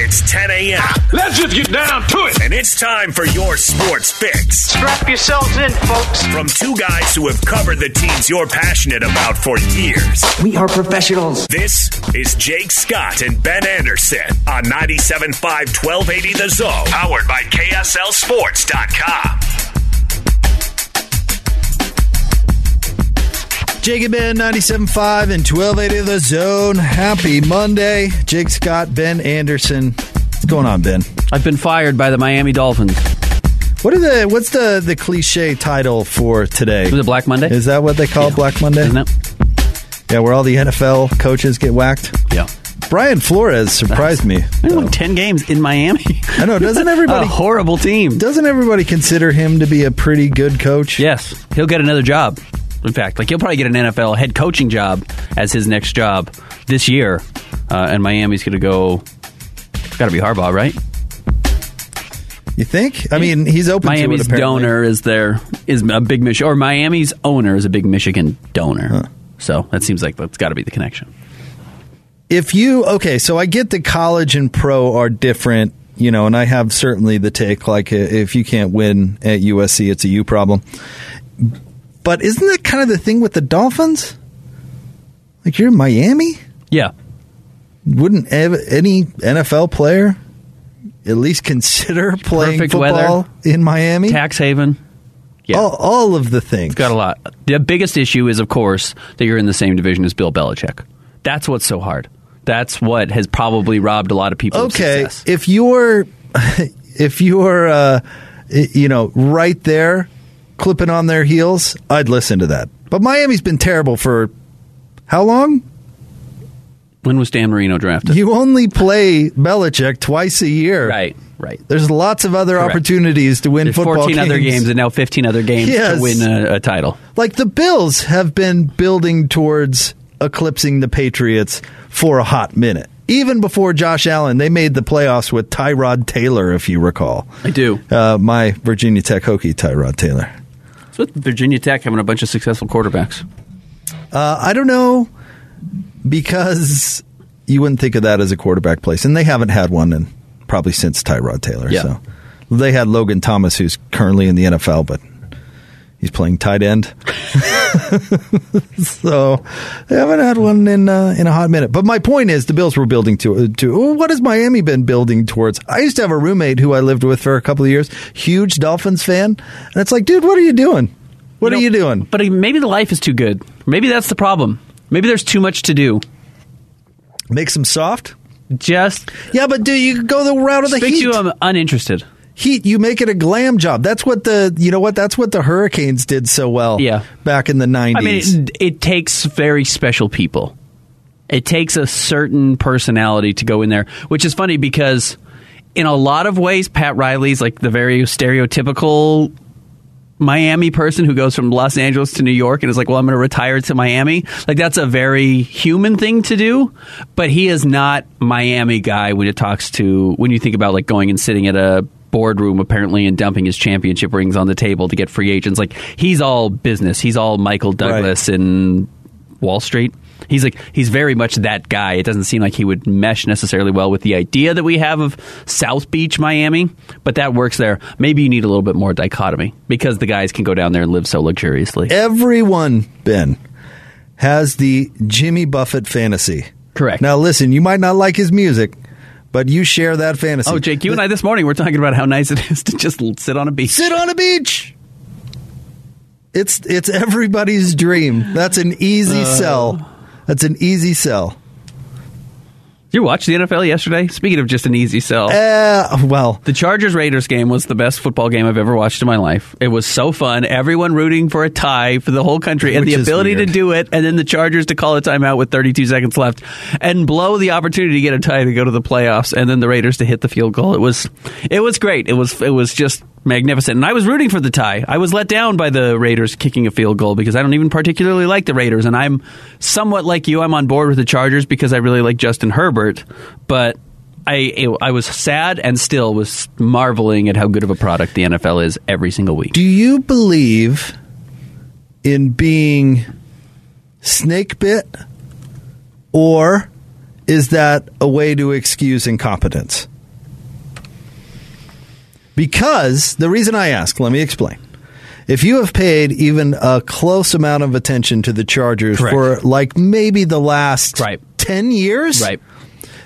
It's 10 a.m. Let's just get down to it. and it's time for your sports fix. Strap yourselves in, folks. From two guys who have covered the teams you're passionate about for years. We are professionals. This is Jake Scott and Ben Anderson on 97.5 1280 The Zone, powered by KSLSports.com. Jacob Ben, 97.5 and 1280 The Zone. Happy Monday. Jake Scott, Ben Anderson. What's going on, Ben? I've been fired by the Miami Dolphins. What are the what's the the cliche title for today? Was it Black Monday? Is that what they call it, Black Monday? Isn't it? Yeah, where all the NFL coaches get whacked. Yeah. Brian Flores surprised me. They won 10 games in Miami. I know, doesn't everybody a horrible team. doesn't everybody consider him to be a pretty good coach? Yes, he'll get another job. In fact, like he'll probably get an NFL head coaching job as his next job this year. Uh, and Miami's going to go. It's got to be Harbaugh, right? You think? I mean, he's open Miami's to it, apparently. donor is there is a big Michigan, or Miami's owner is a big Michigan donor. So that seems like that's got to be the connection. if you okay so i get that college and pro are different you know and i have certainly the take like if you can't win at usc it's a you problem but isn't that kind of the thing with the dolphins like you're in miami Yeah, wouldn't ev- any nfl player at least consider playing Perfect football weather. in miami tax haven. Yeah, all, all of the things got a lot. The biggest issue is, of course, that you're in the same division as Bill Belichick. That's what's so hard. That's what has probably robbed a lot of people. okay of success. if you're if you're uh you know right there clipping on their heels i'd listen to that but miami's been terrible for how long When was Dan Marino drafted? you only play Belichick twice a year right, right. there's lots of other Correct. opportunities to win There's football 14 other games and now 15 other games Yes. to win a, a title. like the bills have been building towards eclipsing the patriots for a hot minute even before Josh Allen, they made the playoffs with Tyrod Taylor, if you recall. I do. Uh, my Virginia Tech Hokie, Tyrod Taylor. With Virginia Tech having a bunch of successful quarterbacks. Uh, I don't know because you wouldn't think of that as a quarterback place, and they haven't had one in probably since Tyrod Taylor. Yeah. So they had Logan Thomas, who's currently in the NFL, but he's playing tight end. so they haven't had one in uh, in a hot minute. But my point is, the Bills were building to to what has Miami been building towards? I used to have a roommate who I lived with for a couple of years, huge Dolphins fan, and it's like, dude, what are you doing? What know, are you doing? But maybe the life is too good. Maybe that's the problem. Maybe there's too much to do. Make some soft. Just Yeah, but do you go the route of the heat? to I'm uninterested. heat you make it a glam job that's what the you know what that's what the hurricanes did so well Yeah. back in the 90s I mean, it, it takes very special people. It takes a certain personality to go in there, which is funny because in a lot of ways, Pat Riley's like the very stereotypical Miami person who goes from Los Angeles to New York and is like, well, I'm going to retire to Miami. Like, that's a very human thing to do. But he is not Miami guy when it talks to, when you think about like going and sitting at a boardroom apparently and dumping his championship rings on the table to get free agents. Like, he's all business. He's all Michael Douglas and Wall Street. He's like he's very much that guy. It doesn't seem like he would mesh necessarily well with the idea that we have of South Beach, Miami, but that works there. Maybe you need a little bit more dichotomy because the guys can go down there and live so luxuriously. Everyone, Ben, has the Jimmy Buffett fantasy. Correct. Now, listen, you might not like his music, but you share that fantasy. Oh, Jake, you and I this morning were talking about how nice it is to just sit on a beach. Sit on a beach. It's it's everybody's dream. That's an easy Uh. sell. That's an easy sell. You watched the NFL yesterday? Speaking of just an easy sell. Uh, well, the Chargers Raiders game was the best football game I've ever watched in my life. It was so fun. Everyone rooting for a tie for the whole country and the ability weird. to do it, and then the Chargers to call a timeout with 32 seconds left and blow the opportunity to get a tie to go to the playoffs, and then the Raiders to hit the field goal. It was it was great. It was it was just magnificent. And I was rooting for the tie. I was let down by the Raiders kicking a field goal because I don't even particularly like the Raiders, and I'm somewhat like you. I'm on board with the Chargers because I really like Justin Herbert, but. I I was sad and still was marveling at how good of a product the NFL is every single week. Do you believe in being snake bit, or is that a way to excuse incompetence? Because the reason I ask, let me explain. If you have paid even a close amount of attention to the Chargers Correct. for like maybe the last 10 years, Right.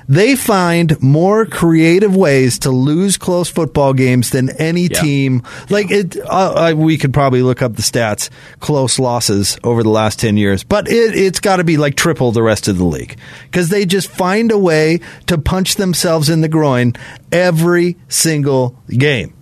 They find more creative ways to lose close football games than any Yeah. team. Like it, uh, uh, we could probably look up the stats, close losses over the last ten years, but it, it's got to be like triple the rest of the league because they just find a way to punch themselves in the groin every single game.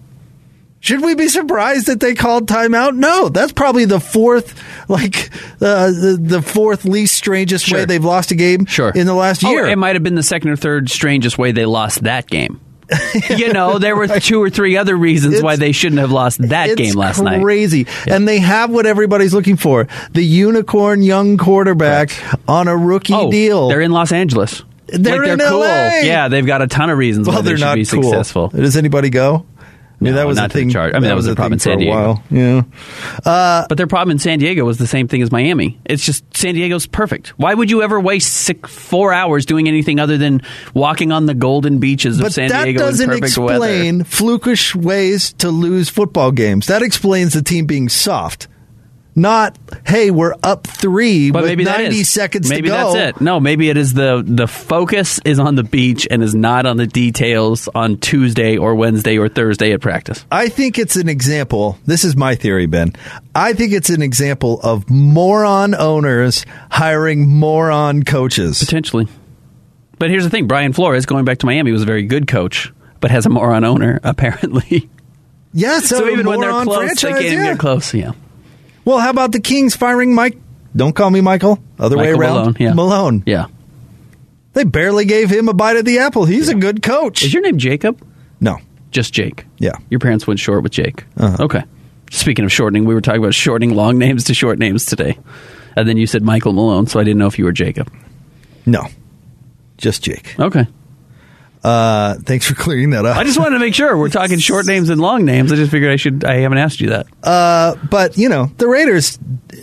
Should we be surprised that they called timeout? No, that's probably the fourth, like uh, the, the fourth least strangest way they've lost a game Sure. in the last Oh, year. it might have been the second or third strangest way they lost that game. you know, there were two or three other reasons why they shouldn't have lost that it's game last night. crazy. And they have what everybody's looking for the unicorn young quarterback on a rookie Oh, deal. they're in Los Angeles. They're like, they're in cool. LA. Yeah, they've got a ton of reasons well, why they they're should not be cool. successful. Does anybody go? I mean, No, that was not the thing. Chargers. I mean, that was a problem in San Diego. while. Yeah. Uh, But their problem in San Diego was the same thing as Miami. It's just San Diego's perfect. Why would you ever waste six, four hours doing anything other than walking on the golden beaches of San Diego? But that doesn't perfect weather? explain flukish ways to lose football games. That explains the team being soft. Not, hey, we're up three But with maybe that 90 is. seconds maybe to go. that's it. No, maybe it is the the focus is on the beach and is not on the details on Tuesday or Wednesday or Thursday at practice. I think it's an example. This is my theory, Ben. I think it's an example of moron owners hiring moron coaches. Potentially. But here's the thing: Brian Flores, going back to Miami, was a very good coach, but has a moron owner apparently. Yeah, so, So, even when they're close, franchise, they can't yeah. get close. Yeah. Well, how about the Kings firing Mike? Don't call me Michael. Other way around. Malone, yeah. Malone. Yeah. They barely gave him a bite of the apple. He's a good coach. Is your name Jacob? No. Just Jake. Yeah. Your parents went short with Jake. Uh-huh. Okay. Speaking of shortening, we were talking about shortening long names to short names today. And then you said Michael Malone, so I didn't know if you were Jacob. No. Just Jake. Okay. Uh, thanks for clearing that up. I just wanted to make sure we're talking short names and long names. I just figured I should. I haven't asked you that. Uh, but you know, the Raiders.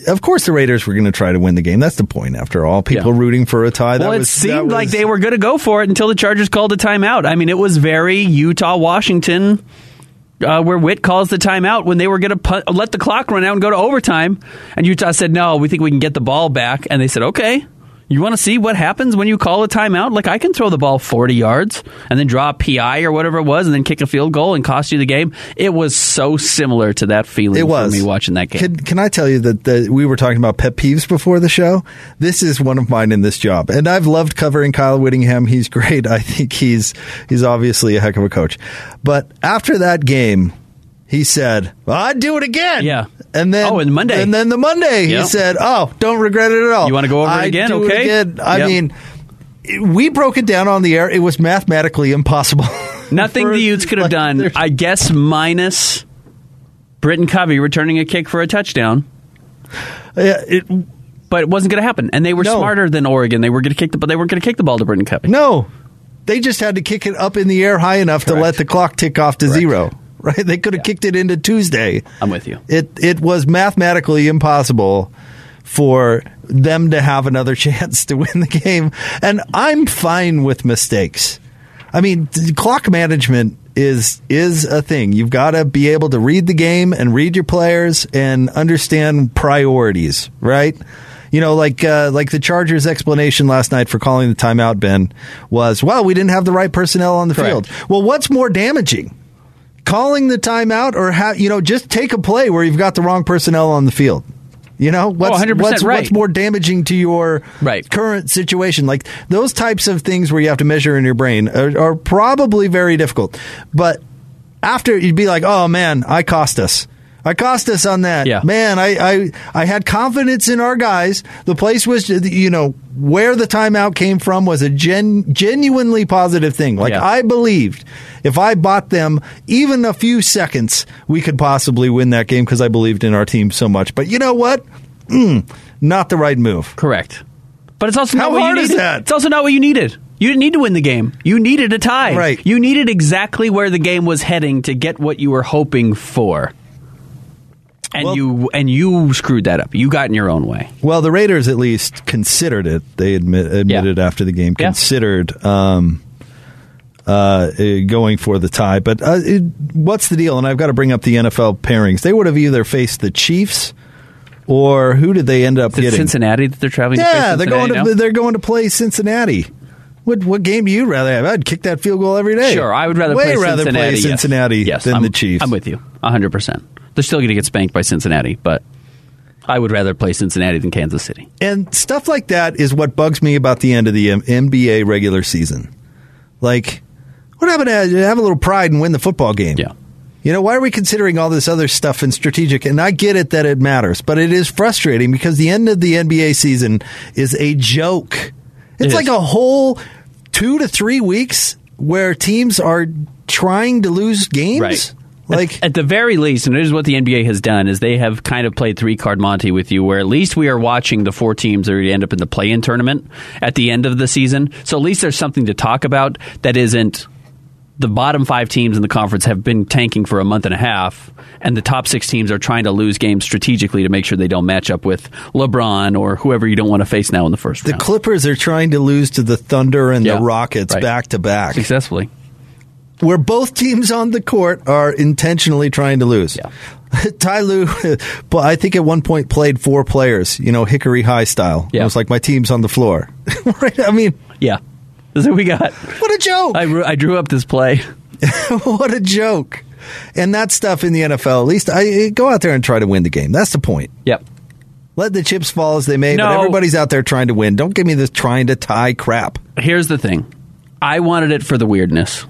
Of course, the Raiders were going to try to win the game. That's the point. After all, people Yeah. rooting for a tie. well, that it was, seemed like they were going to go for it until the Chargers called a timeout. I mean, it was very Utah Washington, uh, where Whit calls the timeout when they were going to let the clock run out and go to overtime, and Utah said, "No, we think we can get the ball back," and they said, "Okay." You want to see what happens when you call a timeout? Like I can throw the ball 40 yards and then draw a PI or whatever it was and then kick a field goal and cost you the game. It was so similar to that feeling It was for me watching that game. Can, can I tell you that the, we were talking about pet peeves before the show? This is one of mine in this job, and I've loved covering Kyle Whittingham. He's great. I think he's he's obviously a heck of a coach. But after that game, he said, well, "I'd do it again." Yeah. And then Oh, and Monday. and then the Monday, he said, "Oh, don't regret it at all. You wanna go over it I'd again? do it Okay. again." I Yep. mean. We broke it down on the air. It was mathematically impossible. Nothing the Utes could have like, done, I guess, minus Britton Covey returning a kick for a touchdown. Yeah, it, but it wasn't going to happen. And they were No. smarter than Oregon. They were going to kick the, but they weren't going to kick the ball to Britton Covey. No, they just had to kick it up in the air high enough to let the clock tick off to zero. Right? They could have kicked it into Tuesday. I'm with you. It it was mathematically impossible for them to have another chance to win the game, and I'm fine with mistakes. I mean, clock management is is a thing. You've got to be able to read the game and read your players and understand priorities, right? You know, like uh, like the Chargers' explanation last night for calling the timeout, Ben, was, "Well, we didn't have the right personnel on the Correct. field." Well, what's more damaging, calling the timeout or ha- you know just take a play where you've got the wrong personnel on the field? You know, what's, 100% what's, right. what's more damaging to your current situation? Like those types of things where you have to measure in your brain are, are probably very difficult. But after you'd be like, oh man, I cost us. I cost us on that. Yeah. Man, I, I I had confidence in our guys. The place was, you know, where the timeout came from was a gen, genuinely positive thing. Like Yeah. I believed if I bought them even a few seconds, we could possibly win that game because I believed in our team so much. But you know what? Mm, not the right move. Correct. But it's also How not what hard you is that? It's also not what you needed. You didn't need to win the game. You needed a tie. Right. You needed exactly where the game was heading to get what you were hoping for. And you and you screwed that up. You got in your own way. Well, the Raiders at least considered it. They admit, admitted after the game, Yeah. considered um, uh, uh, going for the tie. But uh, it, what's the deal? And I've got to bring up the NFL pairings. They would have either faced the Chiefs or who did they end up Is it getting? Cincinnati that they're traveling to Yeah, they're going to now? they're going to play Cincinnati. What what game do you rather have? I'd kick that field goal every day. Sure, I would rather way play rather Cincinnati. play. Cincinnati yes, than I'm, the Chiefs. I'm with you, hundred percent. They're still going to get spanked by Cincinnati, but I would rather play Cincinnati than Kansas City. And stuff like that is what bugs me about the end of the NBA regular season. Like, what happened to have a little pride and win the football game? Yeah. You know, why are we considering all this other stuff and strategic? And I get it that it matters, but it is frustrating because the end of the NBA season is a joke. It's is. like a whole two to three weeks where teams are trying to lose games. Right. Like, at, at the very least, and it is what the NBA has done, is they have kind of played three card Monty with you, where at least we are watching the four teams that are end up in the play in tournament at the end of the season. So at least there's something to talk about that isn't the bottom five teams in the conference have been tanking for a month and a half, and the top six teams are trying to lose games strategically to make sure they don't match up with LeBron or whoever you don't want to face now in the first the round. The Clippers are trying to lose to the Thunder and Yeah. the Rockets Right. back to back. Successfully. where both teams on the court are intentionally trying to lose. Yeah. Ty Lue, but I think at one point played four players, you know, Hickory High style. Yeah. It was like my team's on the floor. right? I mean, Yeah. That's what we got. what a joke. I, drew- I drew up this play. what a joke. And that stuff in the NFL, at least I eh, go out there and try to win the game. That's the point. Yep. Let the chips fall as they may, but everybody's out there trying to win. Don't give me this trying to tie crap. Here's the thing. I wanted it for the weirdness.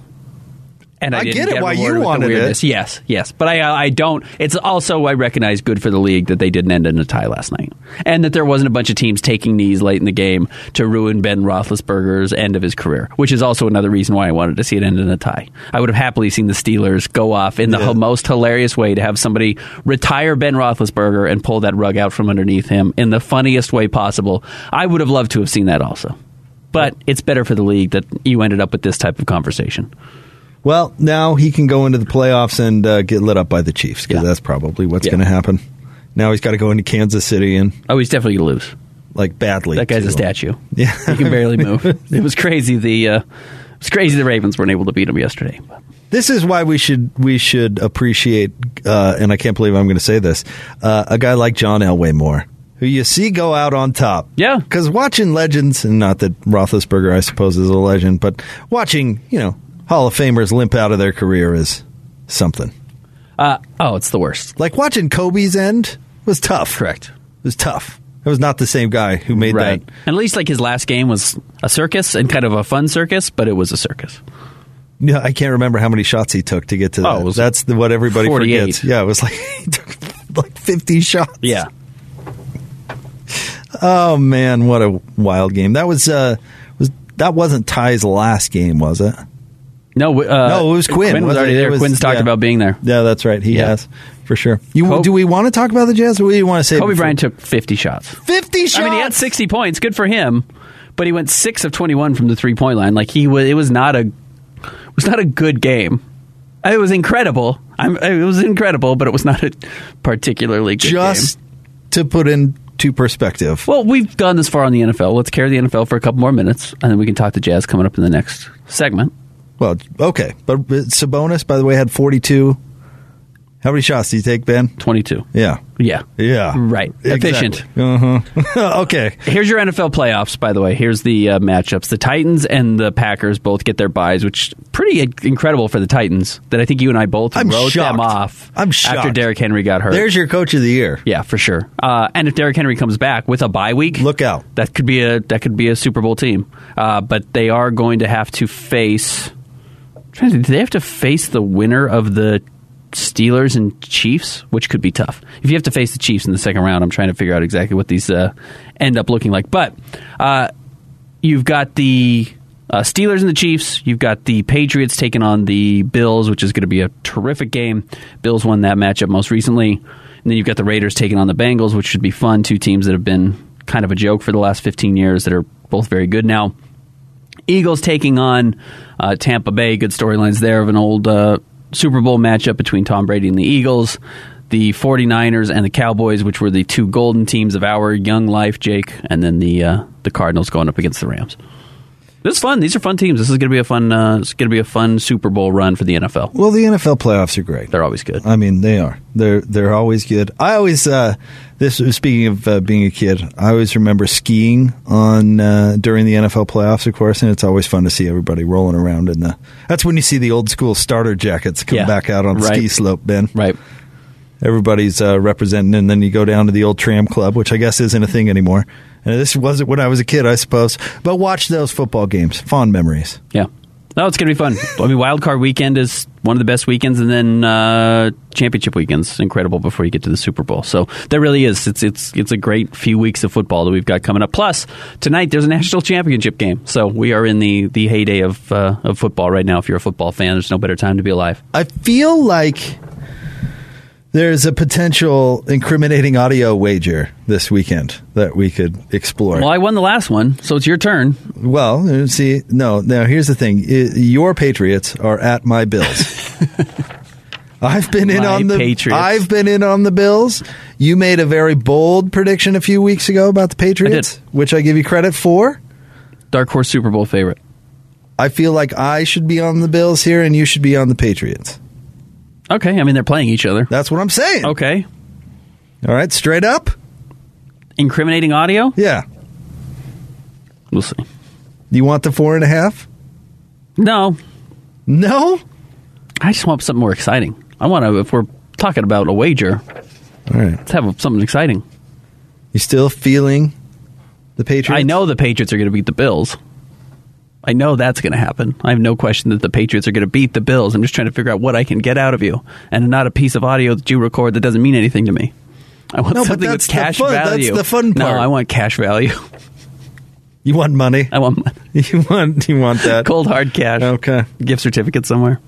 And I, I get it why you wanted it. Yes, yes, but I I don't. It's also I recognize good for the league that they didn't end in a tie last night, and that there wasn't a bunch of teams taking knees late in the game to ruin Ben Roethlisberger's end of his career, which is also another reason why I wanted to see it end in a tie. I would have happily seen the Steelers go off in the Yeah. most hilarious way to have somebody retire Ben Roethlisberger and pull that rug out from underneath him in the funniest way possible. I would have loved to have seen that also. But it's better for the league that you ended up with this type of conversation. Well, now he can go into the playoffs and uh, get lit up by the Chiefs because Yeah. that's probably what's Yeah. going to happen. Now he's got to go into Kansas City and Oh, he's definitely going to lose. like badly. That guy's too. a statue. Yeah. he can barely move. it was crazy. The uh, it was crazy. The Ravens weren't able to beat him yesterday. This is why we should we should appreciate, uh, and I can't believe I'm going to say this, uh, a guy like John Elway more, who you see go out on top. Yeah. because watching legends, and not that Roethlisberger, I suppose, is a legend, but watching you know Hall of Famers limp out of their career is something. uh, oh, it's the worst. Like watching Kobe's end was tough. Correct. It was tough. It was not the same guy who made Right. that. And at least like his last game was a circus and kind of a fun circus, but it was a circus. Yeah, I can't remember how many shots he took to get to Oh, that. was That's the, what everybody 48. forgets. Yeah, it was like he took like 50 shots. Yeah. Oh man, what a wild game! That was uh, was that wasn't Ty's last game, was it? No, uh, no, it was Quinn. Quinn was wasn't already there. was- Quinn's talked yeah. about being there. Yeah, that's right. He Yeah. has for sure. You Kobe- do we want to talk about the Jazz, or do you want to say Kobe Bryant took 50 shots. 50 shots? I mean, he had 60 points. Good for him. But he went 6 of 21 from the three-point line. Like he was it was not a it was not a good game. It was incredible. I'm, it was incredible, but it was not a particularly good Just game. to put into perspective. Well, we've gone this far on the NFL. Let's carry the NFL for a couple more minutes, and then we can talk to Jazz coming up in the next segment. Well, okay, but Sabonis, by the way, had forty-two. How many shots did you take, Ben? 22. Yeah, Yeah. yeah, Right. Efficient. Uh huh. okay. Here's your NFL playoffs, by the way. Here's the uh, matchups. The Titans and the Packers both get their buys, which pretty incredible for the Titans. That I think you and I both I'm wrote shocked. them off. I'm shocked. after. Derrick Henry got hurt. There's your coach of the year. yeah, for sure. Uh, and if Derrick Henry comes back with a bye week, Look out. that could be a that could be a Super Bowl team. Uh, but they are going to have to face. Do they have to face the winner of the Steelers and Chiefs, which could be tough. If you have to face the Chiefs in the second round, I'm trying to figure out exactly what these uh, end up looking like. But uh, you've got the uh, Steelers and the Chiefs. You've got the Patriots taking on the Bills, which is going to be a terrific game. Bills won that matchup most recently. And then you've got the Raiders taking on the Bengals, which should be fun. Two teams that have been kind of a joke for the last 15 years that are both very good now. Eagles taking on uh, Tampa Bay. Good storylines there of an old uh, Super Bowl matchup between Tom Brady and the Eagles. The 49ers and the Cowboys, which were the two golden teams of our young life, Jake, and then the uh, the Cardinals going up against the Rams. This is fun. These are fun teams. This is going to be a fun. Uh, it's going to be a fun Super Bowl run for the NFL. Well, the NFL playoffs are great. They're always good. I mean, they are. They're they're always good. I always uh, this speaking of uh, being a kid, I always remember skiing on uh, during the NFL playoffs, of course, and it's always fun to see everybody rolling around in the. That's when you see the old school starter jackets come Yeah, back out on right. ski slope, Ben. Right. Everybody's uh, representing, and then you go down to the old tram club, which I guess isn't a thing anymore. And this wasn't when I was a kid, I suppose. But watch those football games. Fond memories. Yeah. No, it's going to be fun. I mean, Wild Card Weekend is one of the best weekends, and then uh, Championship Weekend's incredible before you get to the Super Bowl. So there really is. It's it's it's a great few weeks of football that we've got coming up. Plus tonight there's a national championship game, so we are in the the heyday of uh, of football right now. If you're a football fan, there's no better time to be alive. I feel like there's a potential incriminating audio wager this weekend that we could explore. Well, I won the last one, so it's your turn. Well, uh, see, no. Now, here's the thing: your Patriots are at my Bills. I've been in My on the Patriots. I've been in on the Bills. You made a very bold prediction a few weeks ago about the Patriots, which I give you credit for. Dark horse Super Bowl favorite. I feel like I should be on the Bills here, and you should be on the Patriots. Okay, I mean they're playing each other. That's what I'm saying. Okay, All right, straight up. incriminating audio. Yeah. We'll see. Do you want the four and a half? No, No. I just want something more exciting. I want to. If we're talking about a wager, All right. let's have something exciting. You still feeling the Patriots? I know the Patriots are going to beat the Bills. I know that's going to happen. I have no question that the Patriots are going to beat the Bills. I'm just trying to figure out what I can get out of you, and not a piece of audio that you record that doesn't mean anything to me. I want No, something that's with cash fun- that's value. the fun part. No. I want cash value. You want money? I want You want you want that? cold hard cash. Okay. Gift certificate somewhere.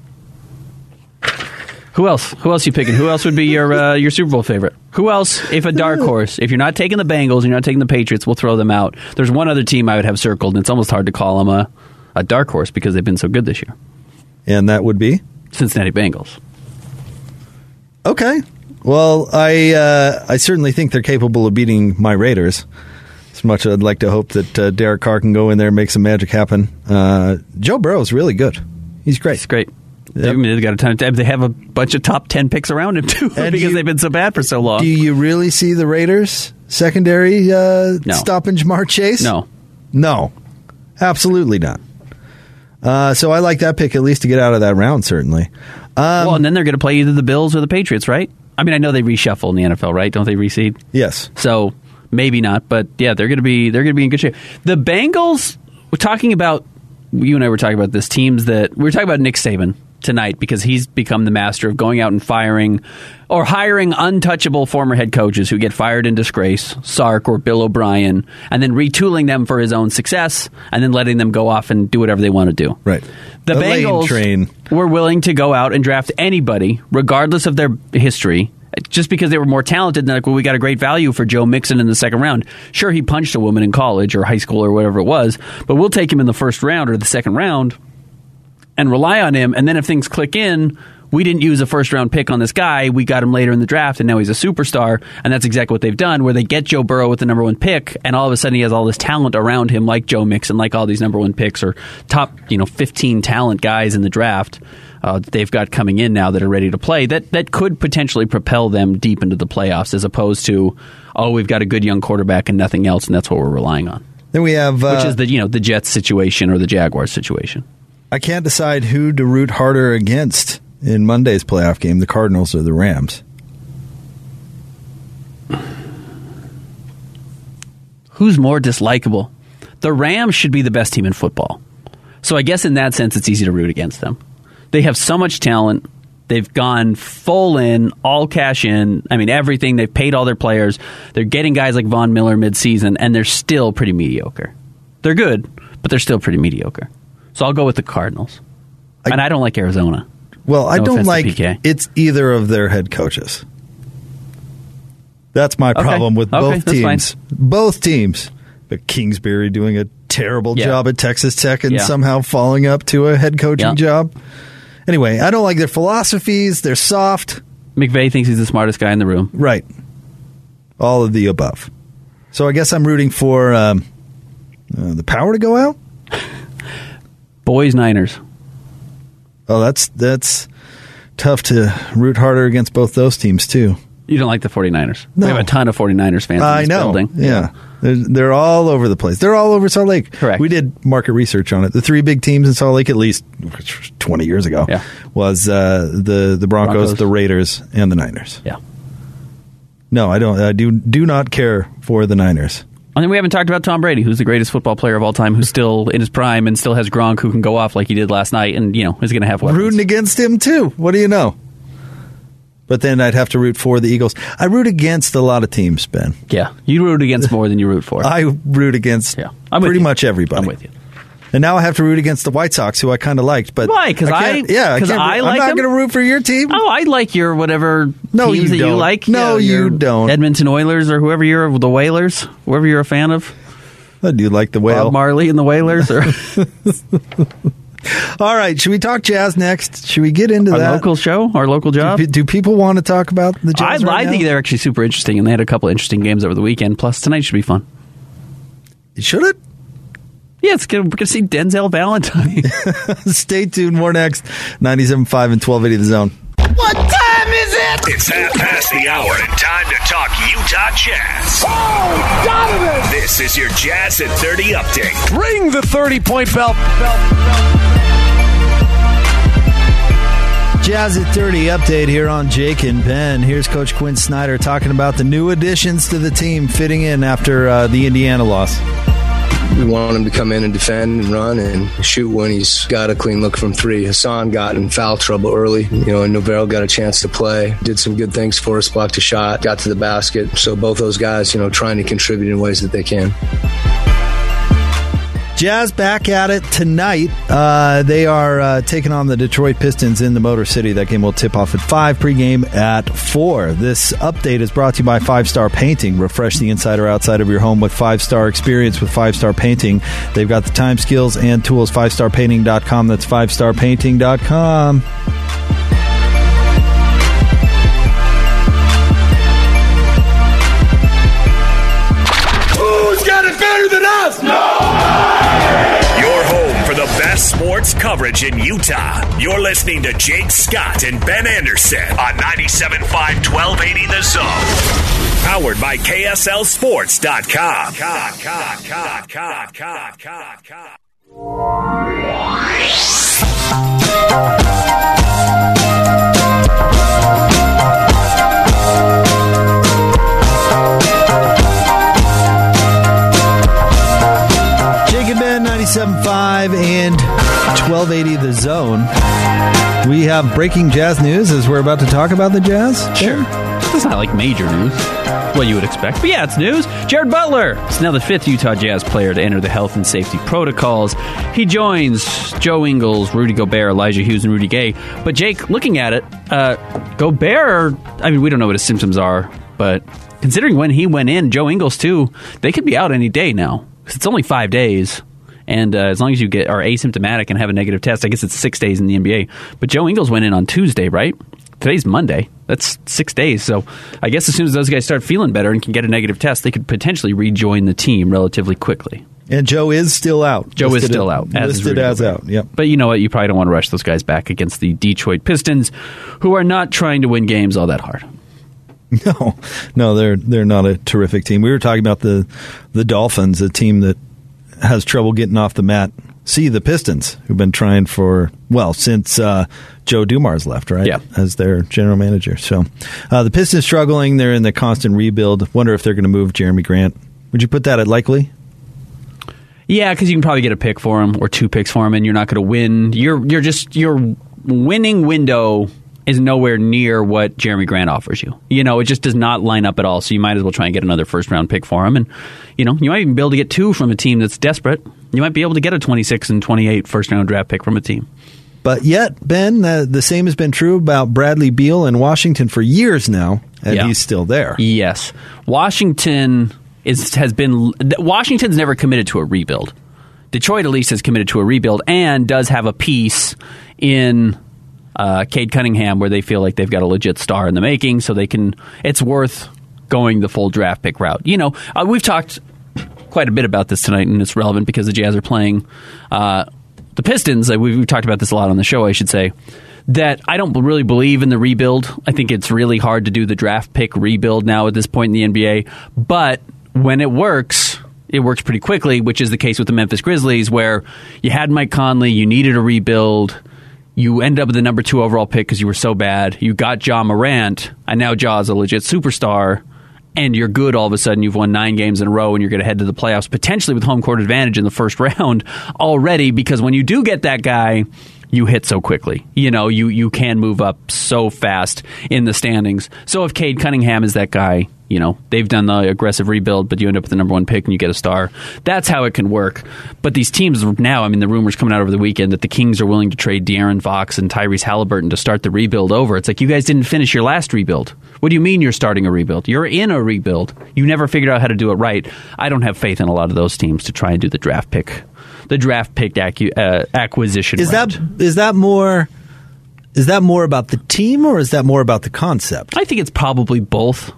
Who else? Who else you picking? Who else would be your uh, your Super Bowl favorite? Who else? If a dark horse, if you're not taking the Bengals, and you're not taking the Patriots, we'll throw them out. There's one other team I would have circled, and it's almost hard to call them a, a dark horse because they've been so good this year. And that would be Cincinnati Bengals. okay. Well, I uh, I certainly think they're capable of beating my Raiders. As much as I'd like to hope that uh, Derek Carr can go in there and make some magic happen. Uh, Joe Burrow's really good. He's great. He's great. Yep. They've got a ton. Of, they have a bunch of top ten picks around him too And because you- they've been so bad for so long. Do you really see the Raiders secondary uh, No. stopping Ja'Marr Chase? no, No, absolutely not. Uh, so I like that pick at least to get out of that round. Certainly. Um, well, and then they're going to play either the Bills or the Patriots, right? I mean, I know they reshuffle in the NFL, right? Don't they reseed? yes. So maybe not, but yeah, they're going to be they're going to be in good shape. The Bengals. We're talking about you and I were talking about this teams that we were talking about Nick Saban tonight because he's become the master of going out and firing or hiring untouchable former head coaches who get fired in disgrace, Sark or Bill O'Brien, and then retooling them for his own success and then letting them go off and do whatever they want to do. Right. The, The Bengals train. were willing to go out and draft anybody, regardless of their history. Just because they were more talented, like, well, we got a great value for Joe Mixon in the second round. Sure, he punched a woman in college or high school or whatever it was, but we'll take him in the first round or the second round and rely on him. And then if things click in, we didn't use a first round pick on this guy. We got him later in the draft, and now he's a superstar. And that's exactly what they've done, where they get Joe Burrow with the number one pick, and all of a sudden he has all this talent around him, like Joe Mixon, like all these number one picks or top, you know, fifteen talent guys in the draft. Uh, they've got coming in now that are ready to play that that could potentially propel them deep into the playoffs as opposed to oh we've got a good young quarterback and nothing else and that's what we're relying on Then we have. Uh, which is the you know the Jets situation or the Jaguars situation I can't decide who to root harder against in Monday's playoff game: the Cardinals or the Rams. who's more dislikable? The Rams should be the best team in football. So I guess in that sense, it's easy to root against them. They have so much talent. They've gone full in, all cash in. I mean, everything. They've paid all their players. They're getting guys like Von Miller midseason, and they're still pretty mediocre. They're good, but they're still pretty mediocre. So I'll go with the Cardinals. and I don't like Arizona. Well, I don't like it's either of their head coaches. That's my Okay. problem with Okay, both that's fine. teams. Both teams. But Kingsbury doing a terrible Yeah. job at Texas Tech and Yeah. somehow falling up to a head coaching Yeah. job. Anyway, I don't like their philosophies. They're soft. McVay thinks he's the smartest guy in the room. Right. All of the above. So I guess I'm rooting for um, uh, the power to go out. Boys Niners. Oh, that's that's tough to root harder against both those teams too. You don't like the 49ers. No. We have a ton of 49ers fans in I know. building. Yeah. They're, they're all over the place. They're all over Salt Lake. Correct. We did market research on it. The three big teams in Salt Lake, at least 20 years ago, Yeah. was uh, the the Broncos, Broncos. the Raiders, and the Niners. Yeah. No, I don't. I do do not care for the Niners. And then we haven't talked about Tom Brady, who's the greatest football player of all time, who's still in his prime and still has Gronk, who can go off like he did last night, and you know is going to have weapons. Rooting against him too. What do you know? But then I'd have to root for the Eagles. I root against a lot of teams, Ben. Yeah, you root against more than you root for. I root against Yeah, I'm pretty much everybody. I'm with you. And now I have to root against the White Sox, who I kind of liked. But Why? 'Cause I- can't- yeah, 'cause can't- I like I'm not going to root for your team. Oh, I like your whatever No, teams you that you don't. like. No, your you don't. Edmonton Oilers or whoever you're of the Whalers, whoever you're a fan of. I do like the whale. Bob Marley and the Whalers, or All right, should we talk jazz next? Should we get into our that? local show, our local job. do, do people want to talk about the I, jazz? right I think they're actually super interesting, and they had a couple interesting games over the weekend. Plus, tonight should be fun. Should it? Yeah, it's good. We're going to see Denzel Valentine. Stay tuned. More next. 97.5 and 1280 The Zone. What time is it? It's half past the hour and time to talk Utah Jazz. Oh, Donovan! This is your Jazz at 30 update. Ring the 30 point bell. bell, bell. Jazz at 30 update here on Jake and Ben. Here's Coach Quinn Snyder talking about the new additions to the team fitting in after uh, the Indiana loss. We want him to come in and defend and run and shoot when he's got a clean look from three. Hassan got in foul trouble early, you know, and Norvel got a chance to play. Did some good things for us, blocked a shot, got to the basket. So both those guys, you know, trying to contribute in ways that they can. Jazz back at it tonight. Uh, they are uh, taking on the Detroit Pistons in the Motor City. That game will tip off at 5, pregame at 4. This update is brought to you by Five Star Painting. Refresh the inside or outside of your home with five star experience with Five Star Painting. They've got the time, skills, and tools. 5starpainting.com. That's 5starpainting.com. sports coverage in Utah. You're listening to Jake Scott and Ben Anderson on 97.5 1280 The Zone. Powered by KSLSports.com. And Ben, 97.5 and 1280 The Zone. We have breaking jazz news as we're about to talk about the jazz. Sure. It's not like major news. What you would expect. But yeah, it's news. Jared Butler is now the fifth Utah Jazz player to enter the health and safety protocols. He joins Joe Ingles, Rudy Gobert, Elijah Hughes, and Rudy Gay. But Jake, looking at it, uh, Gobert, I mean, we don't know what his symptoms are, but considering when he went in, Joe Ingles too, they could be out any day now. It's only five days. And uh, as long as you get are asymptomatic and have a negative test, I guess it's six days in the NBA. But Joe Ingles went in on Tuesday, right? Today's Monday. That's six days. So I guess as soon as those guys start feeling better and can get a negative test, they could potentially rejoin the team relatively quickly. And Joe is still out. Joe listed is still out. As listed as out. Yep. But you know what? You probably don't want to rush those guys back against the Detroit Pistons, who are not trying to win games all that hard. No, no, they're they're not a terrific team. We were talking about the the Dolphins, a team that has trouble getting off the mat. See the Pistons, who've been trying for well since uh, Joe Dumars left, right? Yeah, as their general manager. So uh, the Pistons struggling. They're in the constant rebuild. Wonder if they're going to move Jerami Grant. Would you put that at likely? Yeah, because you can probably get a pick for him or two picks for him, and you're not going to win. You're you're just your winning window is nowhere near what Jerami Grant offers you. You know, it just does not line up at all. So you might as well try and get another first round pick for him. And, you know, you might even be able to get two from a team that's desperate. You might be able to get a 26 and 28 first round draft pick from a team. But yet, Ben, uh, the same has been true about Bradley Beal in Washington for years now, and Yeah. he's still there. Yes. Washington is has been Washington's never committed to a rebuild. Detroit at least has committed to a rebuild and does have a piece in uh, Cade Cunningham where they feel like they've got a legit star in the making, so they can. It's worth going the full draft pick route. You know, uh, we've talked quite a bit about this tonight, and it's relevant because the Jazz are playing uh, the Pistons. We've, we've talked about this a lot on the show, I should say. That I don't really believe in the rebuild. I think it's really hard to do the draft pick rebuild now at this point in the NBA. But when it works, it works pretty quickly, which is the case with the Memphis Grizzlies, where you had Mike Conley, you needed a rebuild. You end up with the number two overall pick because you were so bad. You got Ja Morant, and now Ja's a legit superstar and you're good all of a sudden. You've won nine games in a row and you're going to head to the playoffs, potentially with home court advantage in the first round already, because when you do get that guy, you hit so quickly. You know, you, you can move up so fast in the standings. So if Cade Cunningham is that guy, you know, they've done the aggressive rebuild, but you end up with the number one pick and you get a star. That's how it can work. But these teams now, I mean, the rumors coming out over the weekend that the Kings are willing to trade De'Aaron Fox and Tyrese Halliburton to start the rebuild over. It's like you guys didn't finish your last rebuild. What do you mean you're starting a rebuild? You're in a rebuild. You never figured out how to do it right. I don't have faith in a lot of those teams to try and do the draft pick, the draft pick acu- uh, acquisition. Is route. that is that more is that more about the team or is that more about the concept? I think it's probably both.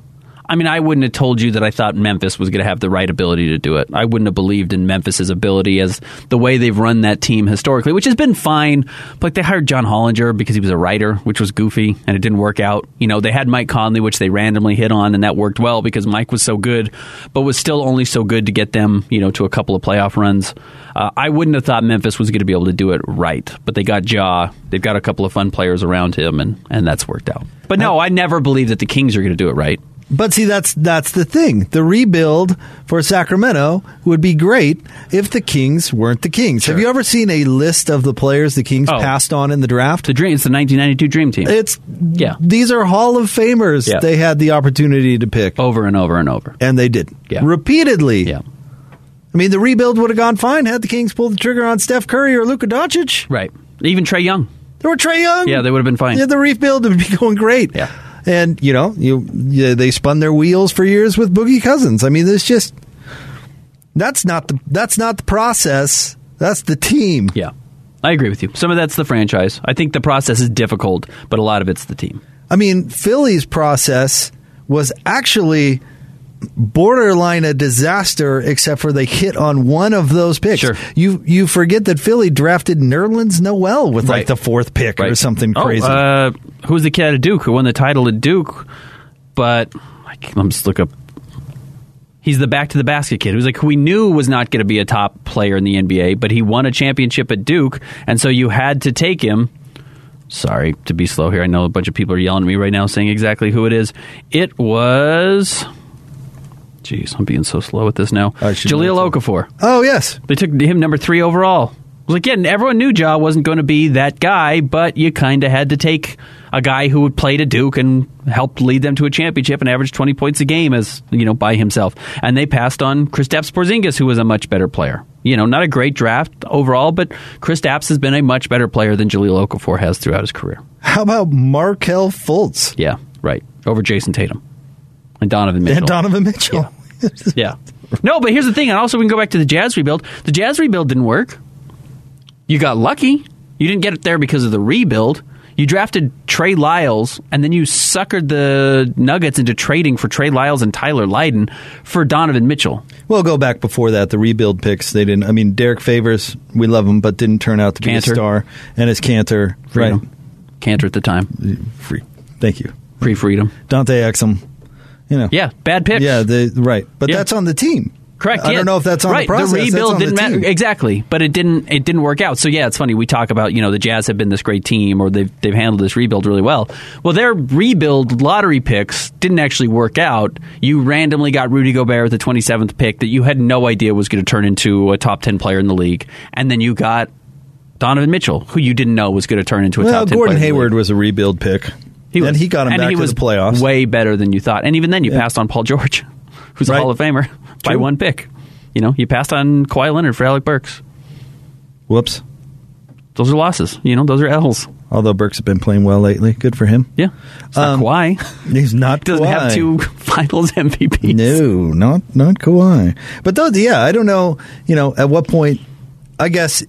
I mean, I wouldn't have told you that I thought Memphis was going to have the right ability to do it. I wouldn't have believed in Memphis's ability as the way they've run that team historically, which has been fine. But like, they hired John Hollinger because he was a writer, which was goofy, and it didn't work out. You know, they had Mike Conley, which they randomly hit on, and that worked well because Mike was so good, but was still only so good to get them, you know, to a couple of playoff runs. Uh, I wouldn't have thought Memphis was going to be able to do it right, but they got Ja. They've got a couple of fun players around him, and, and that's worked out. But no, I never believed that the Kings are going to do it right. But see, that's that's the thing. The rebuild for Sacramento would be great if the Kings weren't the Kings. Have you ever seen a list of the players the Kings Oh. passed on in the draft? The dream, it's the 1992 Dream Team. It's yeah. These are Hall of Famers. Yeah. They had the opportunity to pick over and over and over, and they didn't. Yeah. repeatedly. Yeah. I mean, the rebuild would have gone fine had the Kings pulled the trigger on Steph Curry or Luka Doncic. Right. Even Trae Young. There were Trae Young. Yeah, they would have been fine. Yeah, the rebuild would be going great. Yeah. And you know, you yeah, they spun their wheels for years with Boogie Cousins. I mean, there's just that's not the that's not the process. That's the team. Yeah. I agree with you. Some of that's the franchise. I think the process is difficult, but a lot of it's the team. I mean, Philly's process was actually borderline a disaster, except for they hit on one of those picks. Sure. You you forget that Philly drafted Nerlens Noel with like the fourth pick or Right. something Oh, crazy. uh, who's the kid at Duke who won the title at Duke? But can't- let me just look up. He's the back to the basket kid who's like who we knew was not going to be a top player in the NBA, but he won a championship at Duke, and so you had to take him. Sorry to be slow here. I know a bunch of people are yelling at me right now, saying exactly who it is. It was. Jeez, I'm being so slow at this now. Jahlil Okafor. oh yes, They took him number three overall. Like, yeah, everyone knew Ja wasn't going to be that guy, but you kind of had to take a guy who would play to Duke and helped lead them to a championship and averaged 20 points a game as, you know, by himself. And they passed on Kristaps Porzingis, who was a much better player. You know, not a great draft overall, but Kristaps has been a much better player than Jahlil Okafor has throughout his career. How about Markelle Fultz? Yeah, right. Over Jayson Tatum and Donovan Mitchell. And Donovan Mitchell. Yeah. yeah. No, but here's the thing. And also, we can go back to the Jazz rebuild. The Jazz rebuild didn't work. You got lucky. You didn't get it there because of the rebuild. You drafted Trey Lyles, and then you suckered the Nuggets into trading for Trey Lyles and Tyler Lydon for Donovan Mitchell. We'll go back before that. The rebuild picks, they didn't. I mean, Derrick Favors, we love him, but didn't turn out to Kanter. be a star. And his Kanter, Freedom. right? Kanter at the time. Free. Thank you. Pre freedom. Dante Exum. You know. Yeah, bad picks. Yeah, the, right. But Yeah. that's on the team. Correct. I yeah. don't know if that's on right. the process. That's rebuild didn't matter team. exactly, but it didn't. It didn't work out. So yeah, it's funny. We talk about you know the Jazz have been this great team, or they've they've handled this rebuild really well. Well, their rebuild lottery picks didn't actually work out. You randomly got Rudy Gobert with the twenty seventh pick that you had no idea was going to turn into a top ten player in the league, and then you got Donovan Mitchell, who you didn't know was going to turn into a Well, top ten. Gordon the Hayward was a rebuild pick. He and was. he got him and back he to was the playoffs. way better than you thought. And even then, you Yeah. passed on Paul George, who's Right. a Hall of Famer, by one pick. You know, you passed on Kawhi Leonard for Alec Burks. Whoops. Those are losses. You know, those are L's. Although Burks has been playing well lately. Good for him. Yeah. It's not Um, Kawhi. He's not Doesn't have two finals MVPs. No, not not Kawhi. But those, yeah, I don't know. You know, at what point? I guess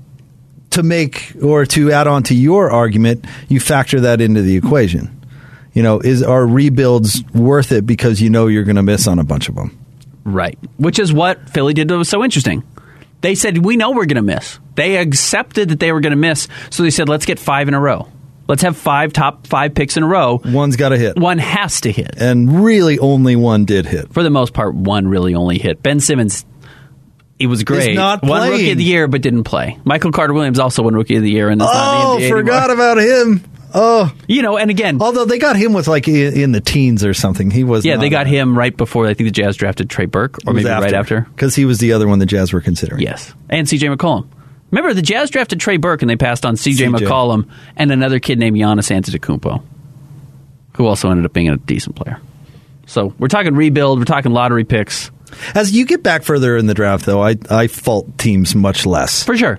to make or to add on to your argument, you factor that into the equation. You know, is are rebuilds worth it because you know you're going to miss on a bunch of them? Right. Which is what Philly did that was so interesting. They said, we know we're going to miss. They accepted that they were going to miss. So they said, let's get five in a row. Let's have five top five picks in a row. One's got to hit, One has to hit. and really only one did hit. For the most part, one really only hit. Ben Simmons, he was great. not One playing. rookie of the year, but didn't play. Michael Carter Williams also won rookie of the year, and Oh, in the oh, NBA forgot anymore. about him. Oh, You know, and again, although they got him with like in the teens or something. He was yeah, they got a- him right before I think the Jazz drafted Trey Burke, or maybe right after. because he was the other one the Jazz were considering. Yes, and C.J. McCollum. Remember, the Jazz drafted Trey Burke, and they passed on C.J. CJ. McCollum and another kid named Giannis Antetokounmpo, who also ended up being a decent player. So we're talking rebuild, we're talking lottery picks As you get back further in the draft, though, I I fault teams much less. for sure.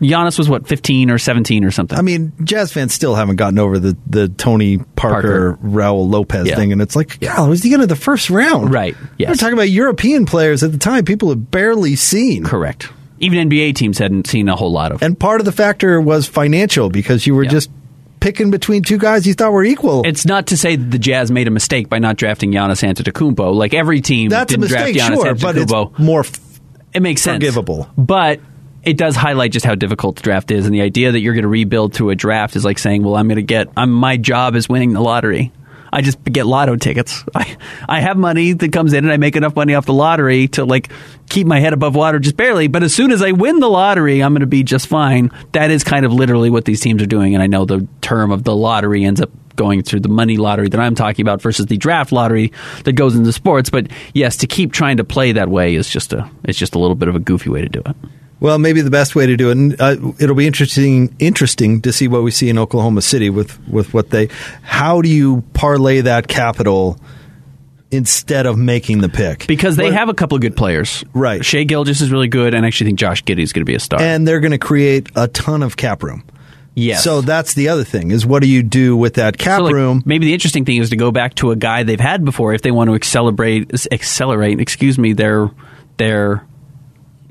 Giannis was what fifteen or seventeen or something. I mean, Jazz fans still haven't gotten over the, the Tony Parker, Parker. Raul Lopez Yeah. thing, and it's like, God, it was the end of the first round. Right, yes. We're talking about European players at the time people had barely seen. Correct. Even NBA teams hadn't seen a whole lot of. And part of the factor was financial because you were Yeah. just picking between two guys you thought were equal. It's not to say that the Jazz made a mistake by not drafting Giannis Antetokounmpo. Like every team That's a didn't mistake, draft Giannis sure, but it's Antetokounmpo. more f- It makes sense. forgivable. But it does highlight just how difficult the draft is. And the idea that you're going to rebuild through a draft is like saying, well, I'm going to get, I'm, my job is winning the lottery. I just get lotto tickets. I, I have money that comes in and I make enough money off the lottery to like keep my head above water just barely. But as soon as I win the lottery, I'm going to be just fine. That is kind of literally what these teams are doing. And I know the term of the lottery ends up going through the money lottery that I'm talking about versus the draft lottery that goes into sports. But yes, to keep trying to play that way is just a, it's just a little bit of a goofy way to do it. Well, maybe the best way to do it, and uh, it'll be interesting interesting to see what we see in Oklahoma City with with what they. How do you parlay that capital instead of making the pick? because they have a couple of good players. Right. Shai Gilgeous is really good, and I actually think Josh Giddey is going to be a star. and they're going to create a ton of cap room. yes. So that's the other thing is what do you do with that cap So, like, room? Maybe the interesting thing is to go back to a guy they've had before if they want to accelerate, accelerate, excuse me, their their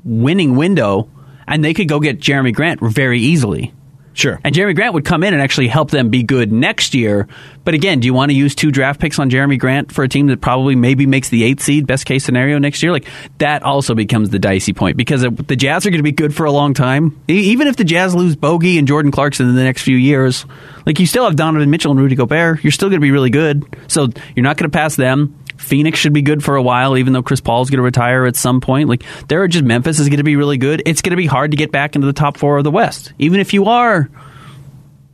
winning window, and they could go get Jerami Grant very easily. Sure. And Jerami Grant would come in and actually help them be good next year. But again, do you want to use two draft picks on Jerami Grant for a team that probably maybe makes the eighth seed, best case scenario next year? Like that also becomes the dicey point because the Jazz are going to be good for a long time. Even if the Jazz lose Bogey and Jordan Clarkson in the next few years, like you still have Donovan Mitchell and Rudy Gobert, you're still going to be really good. So you're not going to pass them. Phoenix should be good for a while, even though Chris Paul's going to retire at some point. Like there are just Memphis is going to be really good. It's going to be hard to get back into the top four of the West, even if you are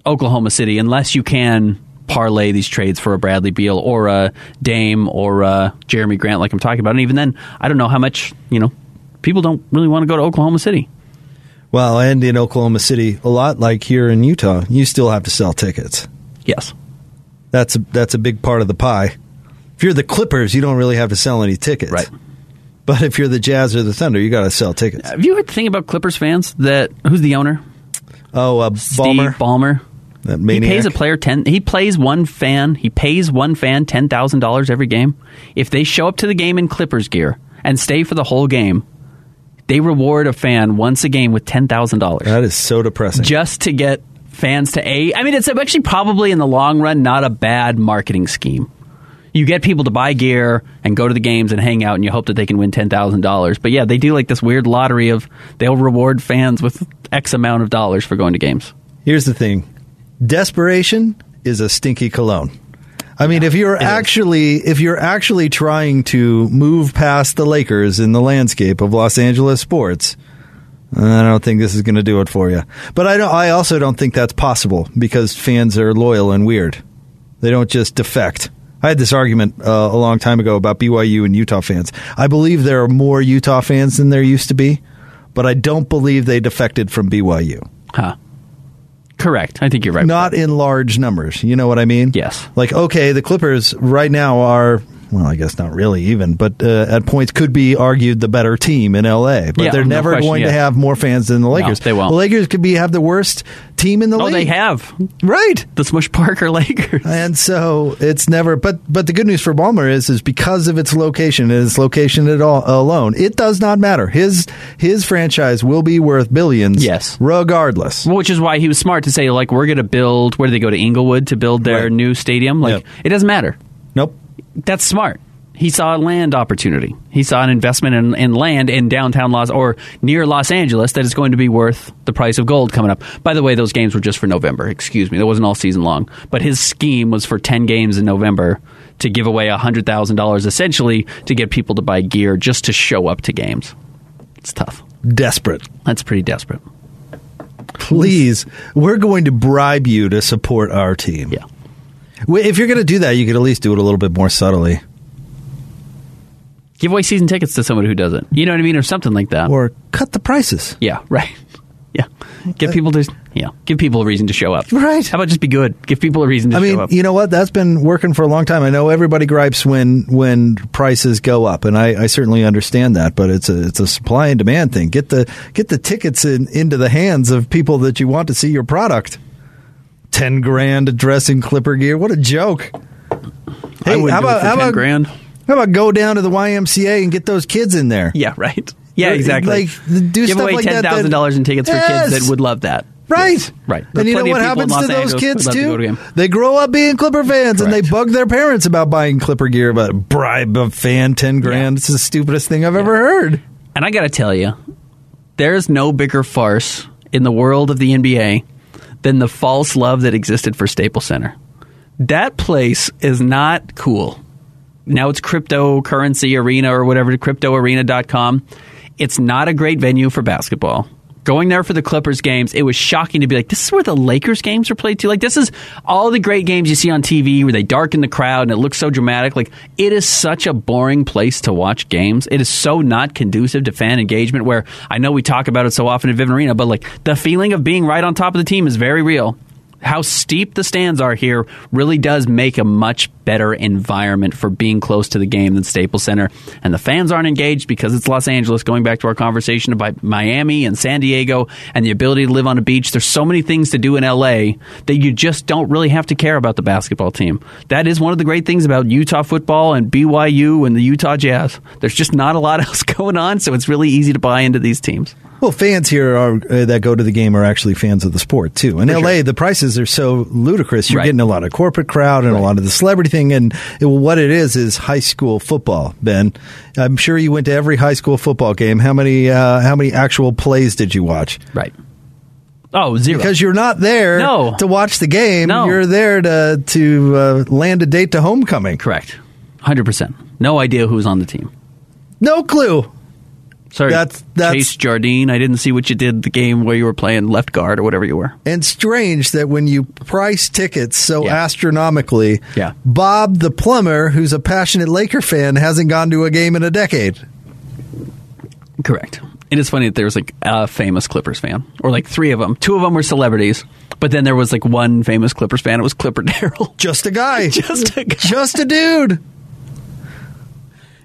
Oklahoma City, unless you can parlay these trades for a Bradley Beal or a Dame or a Jerami Grant, like I'm talking about. And even then, I don't know how much you know. People don't really want to go to Oklahoma City. Well, and in Oklahoma City, a lot like here in Utah, you still have to sell tickets. Yes. That's a, that's a big part of the pie. If you're the Clippers, you don't really have to sell any tickets. Right. But if you're the Jazz or the Thunder, you got to sell tickets. Have you heard the thing about Clippers fans that who's the owner? Oh, uh, Steve Ballmer. That He maniac. pays a player ten. He plays one fan. He pays one fan ten thousand dollars every game. If they show up to the game in Clippers gear and stay for the whole game, they reward a fan once a game with ten thousand dollars That is so depressing. just to get fans to a. I mean, it's actually probably in the long run not a bad marketing scheme. You get people to buy gear and go to the games and hang out, and you hope that they can win ten thousand dollars. But yeah, they do like this weird lottery of they'll reward fans with X amount of dollars for going to games. Here's the thing desperation is a stinky cologne. I mean, if you're actually if you're actually trying to move past the Lakers in the landscape of Los Angeles sports, I don't think this is going to do it for you. But I don't. I also don't think that's possible because fans are loyal and weird. They don't just defect. I had this argument uh, a long time ago about BYU and Utah fans. I believe there are more Utah fans than there used to be, but I don't believe they defected from BYU. Huh. Correct. I think you're right. Not in large numbers. You know what I mean? Yes. Like, okay, the Clippers right now are, well, I guess not really even, but uh, at points could be argued the better team in LA. But Yeah, they're no never question, going to have more fans than the Lakers. they won't. The Lakers could be have the worst team in the Oh, league. they have Right. the Smush Parker Lakers. And so it's never. But but the good news for Ballmer is is because of its location and its location at all alone, it does not matter. His his franchise will be worth billions. Yes. regardless. Which is why he was smart to say, like, we're going to build. Where do they go to Inglewood to build their Right. new stadium? Like, Yep. it doesn't matter. Nope. That's smart. He saw a land opportunity. He saw an investment in, in land in downtown Los or near Los Angeles that is going to be worth the price of gold coming up. By the way, those games were just for November. Excuse me, that wasn't all season long. But his scheme was for ten games in November to give away hundred thousand dollars, essentially to get people to buy gear just to show up to games. It's tough. Desperate. That's pretty desperate. Please, we're going to bribe you to support our team. Yeah. If you're going to do that, you could at least do it a little bit more subtly. Give away season tickets to somebody who doesn't. You know what I mean, or something like that. Or cut the prices. Yeah, right. Yeah, give people to yeah, give people a reason to show up. Right. How about just be good? Give people a reason to I mean, you know what? That's been working for a long time. I know everybody gripes when when prices go up, and I, I certainly understand that. But it's a it's a supply and demand thing. Get the get the tickets in, into the hands of people that you want to see your product. Ten grand dressing Clipper gear. What a joke! Wouldn't do it for 10 grand. How about go down to the YMCA and get those kids in there? Yeah, right. Yeah, Like, exactly. do give stuff away like ten thousand dollars in tickets for kids that would love that. Right. Right. There And you know what happens to those Angeles kids who'd to too? to. They grow up being Clipper fans and they bug their parents about buying Clipper gear, but bribe a fan ten grand. It's the stupidest thing I've ever heard. And I got to tell you, there's no bigger farce in the world of the NBA than the false love that existed for Staples Center. That place is not cool. Now it's cryptocurrency arena or whatever, cryptoarena.com. It's not a great venue for basketball. Going there for the Clippers games, it was shocking to be like, this is where the Lakers games are played too. Like, this is all the great games you see on TV where they darken the crowd and it looks so dramatic. Like, it is such a boring place to watch games. It is so not conducive to fan engagement. Where I know we talk about it so often at Vivint Arena, but like the feeling of being right on top of the team is very real how steep the stands are here really does make a much better environment for being close to the game than Staples Center. And the fans aren't engaged because it's Los Angeles, going back to our conversation about Miami and San Diego and the ability to live on a beach. There's so many things to do in LA that you just don't really have to care about the basketball team. That is one of the great things about Utah football and BYU and the Utah Jazz. There's just not a lot else going on, so it's really easy to buy into these teams. Well, fans here are uh, that go to the game are actually fans of the sport too. In LA, the prices are so ludicrous. You're Right. getting a lot of corporate crowd and a lot of the celebrity And what it is is high school football. Ben, I'm sure you went to every high school football game. How many uh, how many actual plays did you watch? Right. Oh, zero. Because you're not there No. to watch the game. No. You're there to to uh, land a date to homecoming. Correct. 100%. No idea who's on the team. No clue. Sorry, That's- that's- Chase Jardine. I didn't see what you did the game where you were playing left guard or whatever you were. And strange that when you price tickets so Yeah. astronomically, Yeah. Bob the plumber, who's a passionate Laker fan, hasn't gone to a game in a decade. Correct. And it's funny that there was like a famous Clippers fan, or like three of them. Two of them were celebrities, but then there was like one famous Clippers fan. It was Clipper Darrell. Just a guy. Just a guy. Just a dude.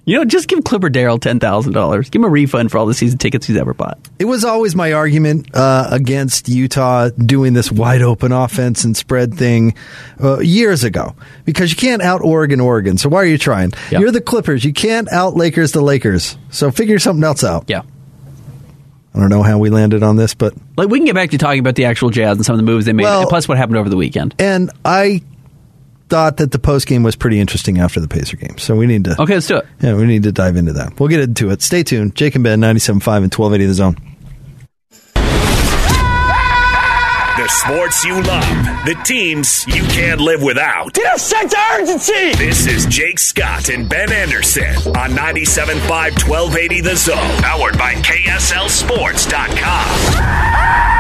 You know, just give Clipper Darrell ten thousand dollars. Give him a refund for all the season tickets he's ever bought. It was always my argument uh, against Utah doing this wide open offense and spread thing uh, years ago because you can't out Oregon Oregon. So why are you trying? You're the Clippers. You can't out Lakers the Lakers. So figure something else out. Yeah. I don't know how we landed on this, but Like we can get back to talking about the actual Jazz and some of the moves they made, Well- and plus what happened over the weekend. and I thought that the post game was pretty interesting after the Pacer game. So we need to Okay, let's do it. Yeah, we need to dive into that. We'll get into it. Stay tuned. Jake and Ben 97.5 and 1280 the zone. The sports you love, the teams you can't live without. Get a sense of urgency! This is Jake Scott and Ben Anderson on 97.5 1280 The Zone, powered by KSLSports.com.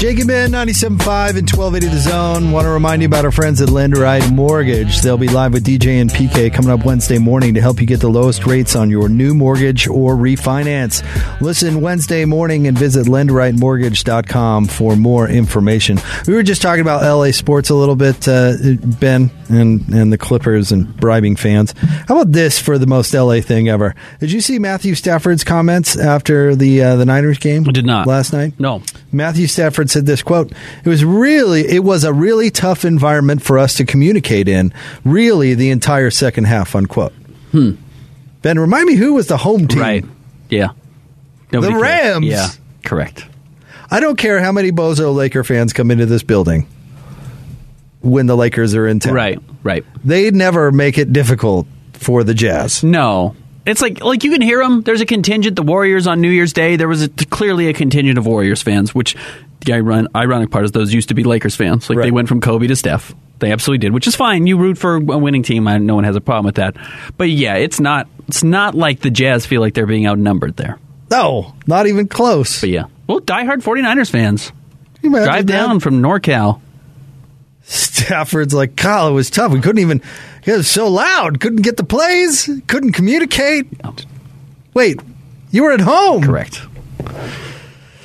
Ben 97.5 and 1280 The Zone. Want to remind you about our friends at Lenderite Mortgage. They'll be live with DJ and PK coming up Wednesday morning to help you get the lowest rates on your new mortgage or refinance. Listen Wednesday morning and visit lenderiteMortgage.com for more information. We were just talking about LA sports a little bit, uh, Ben, and, and the Clippers and bribing fans. How about this for the most LA thing ever? Did you see Matthew Stafford's comments after the uh, the Niners game? I did not. Last night? No. Matthew Stafford said this quote, it was really it was a really tough environment for us to communicate in, really the entire second half, unquote. Hmm. Ben, remind me who was the home team. Right. Yeah. Nobody The cared. Rams. Yeah. Correct. I don't care how many Bozo Laker fans come into this building when the Lakers are in town. Right. Right. They never make it difficult for the Jazz. No. It's like like you can hear them. There's a contingent. The Warriors on New Year's Day. There was a, clearly a contingent of Warriors fans. Which the iron, ironic part is those used to be Lakers fans. Like they went from Kobe to Steph. They absolutely did, which is fine. You root for a winning team. I, no one has a problem with that. But yeah, it's not. It's not like the Jazz feel like they're being outnumbered there. No, not even close. But yeah, well, diehard 49ers fans drive that? down from NorCal. Stafford's like, Kyle, it was tough. We couldn't even, it was so loud. Couldn't get the plays, couldn't communicate. Wait, you were at home. Correct.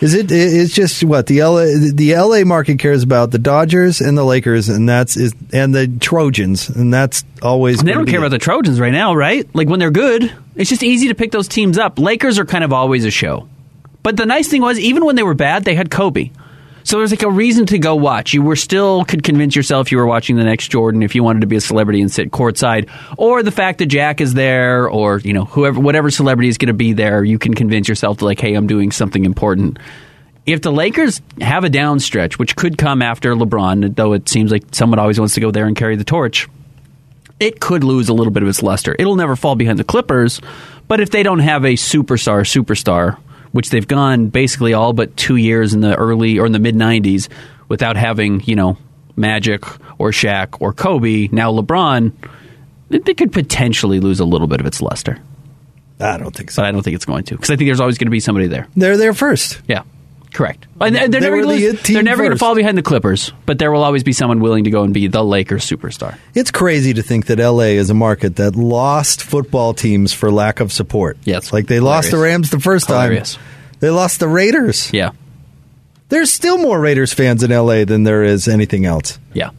Is it? It's just what the LA the LA market cares about the Dodgers and the Lakers, and that's is and the Trojans, and that's always. And they don't care it. about the Trojans right now, right? Like when they're good, it's just easy to pick those teams up. Lakers are kind of always a show. But the nice thing was, even when they were bad, they had Kobe. So there's like a reason to go watch. You were still could convince yourself you were watching the next Jordan if you wanted to be a celebrity and sit courtside, or the fact that Jack is there, or you know whoever whatever celebrity is going to be there, you can convince yourself to like, hey, I'm doing something important. If the Lakers have a down stretch, which could come after LeBron, though it seems like someone always wants to go there and carry the torch, it could lose a little bit of its luster. It'll never fall behind the Clippers, but if they don't have a superstar, superstar, which they've gone basically all but two years in the early or in the mid '90s without having, you know, Magic or Shaq or Kobe, now LeBron, they could potentially lose a little bit of its luster. I don't think so. But I don't think it's going to because I think there's always going to be somebody there. They're there first. Yeah. Correct. And they're They never, gonna the lose- they're never going to fall behind the Clippers, but there will always be someone willing to go and be the Lakers superstar. It's crazy to think that LA is a market that lost football teams for lack of support. Yeah, like they lost the. Rams the first Hilarious. time. They lost the Raiders. Yeah. There's still more Raiders fans in LA than there is anything else. Yeah.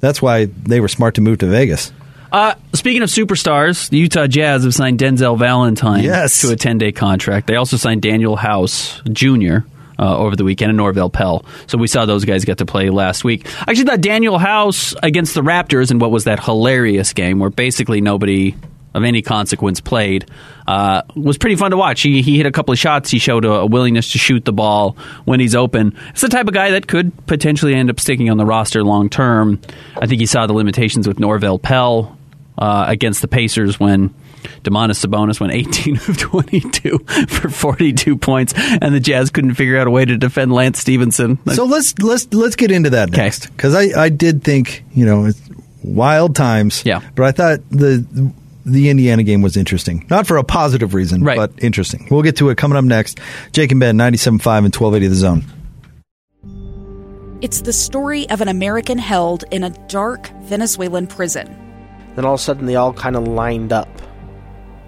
That's why they were smart to move to Vegas. Uh, speaking of superstars, the Utah Jazz have signed Denzel Valentine Yes. to a 10 day contract. They also signed Danuel House Jr. Uh, over the weekend and Norvel Pelle. So we saw those guys get to play last week. I actually thought Danuel House against the Raptors in what was that hilarious game where basically nobody of any consequence played uh, was pretty fun to watch. He, he hit a couple of shots. He showed a, a willingness to shoot the ball when he's open. It's the type of guy that could potentially end up sticking on the roster long term. I think he saw the limitations with Norvel Pelle uh, against the Pacers when Domantas Sabonis went 18 of 22 for 42 points, and the Jazz couldn't figure out a way to defend Lance Stephenson. So let's let's let's get into that next because I I did think you know it's wild times. Yeah. but I thought the the Indiana game was interesting. Not for a positive reason, Right. but interesting. We'll get to it coming up next. Jake and Ben, 97.5 and 1280 The Zone. It's the story of an American held in a dark Venezuelan prison. Then all of a sudden, they all kind of lined up.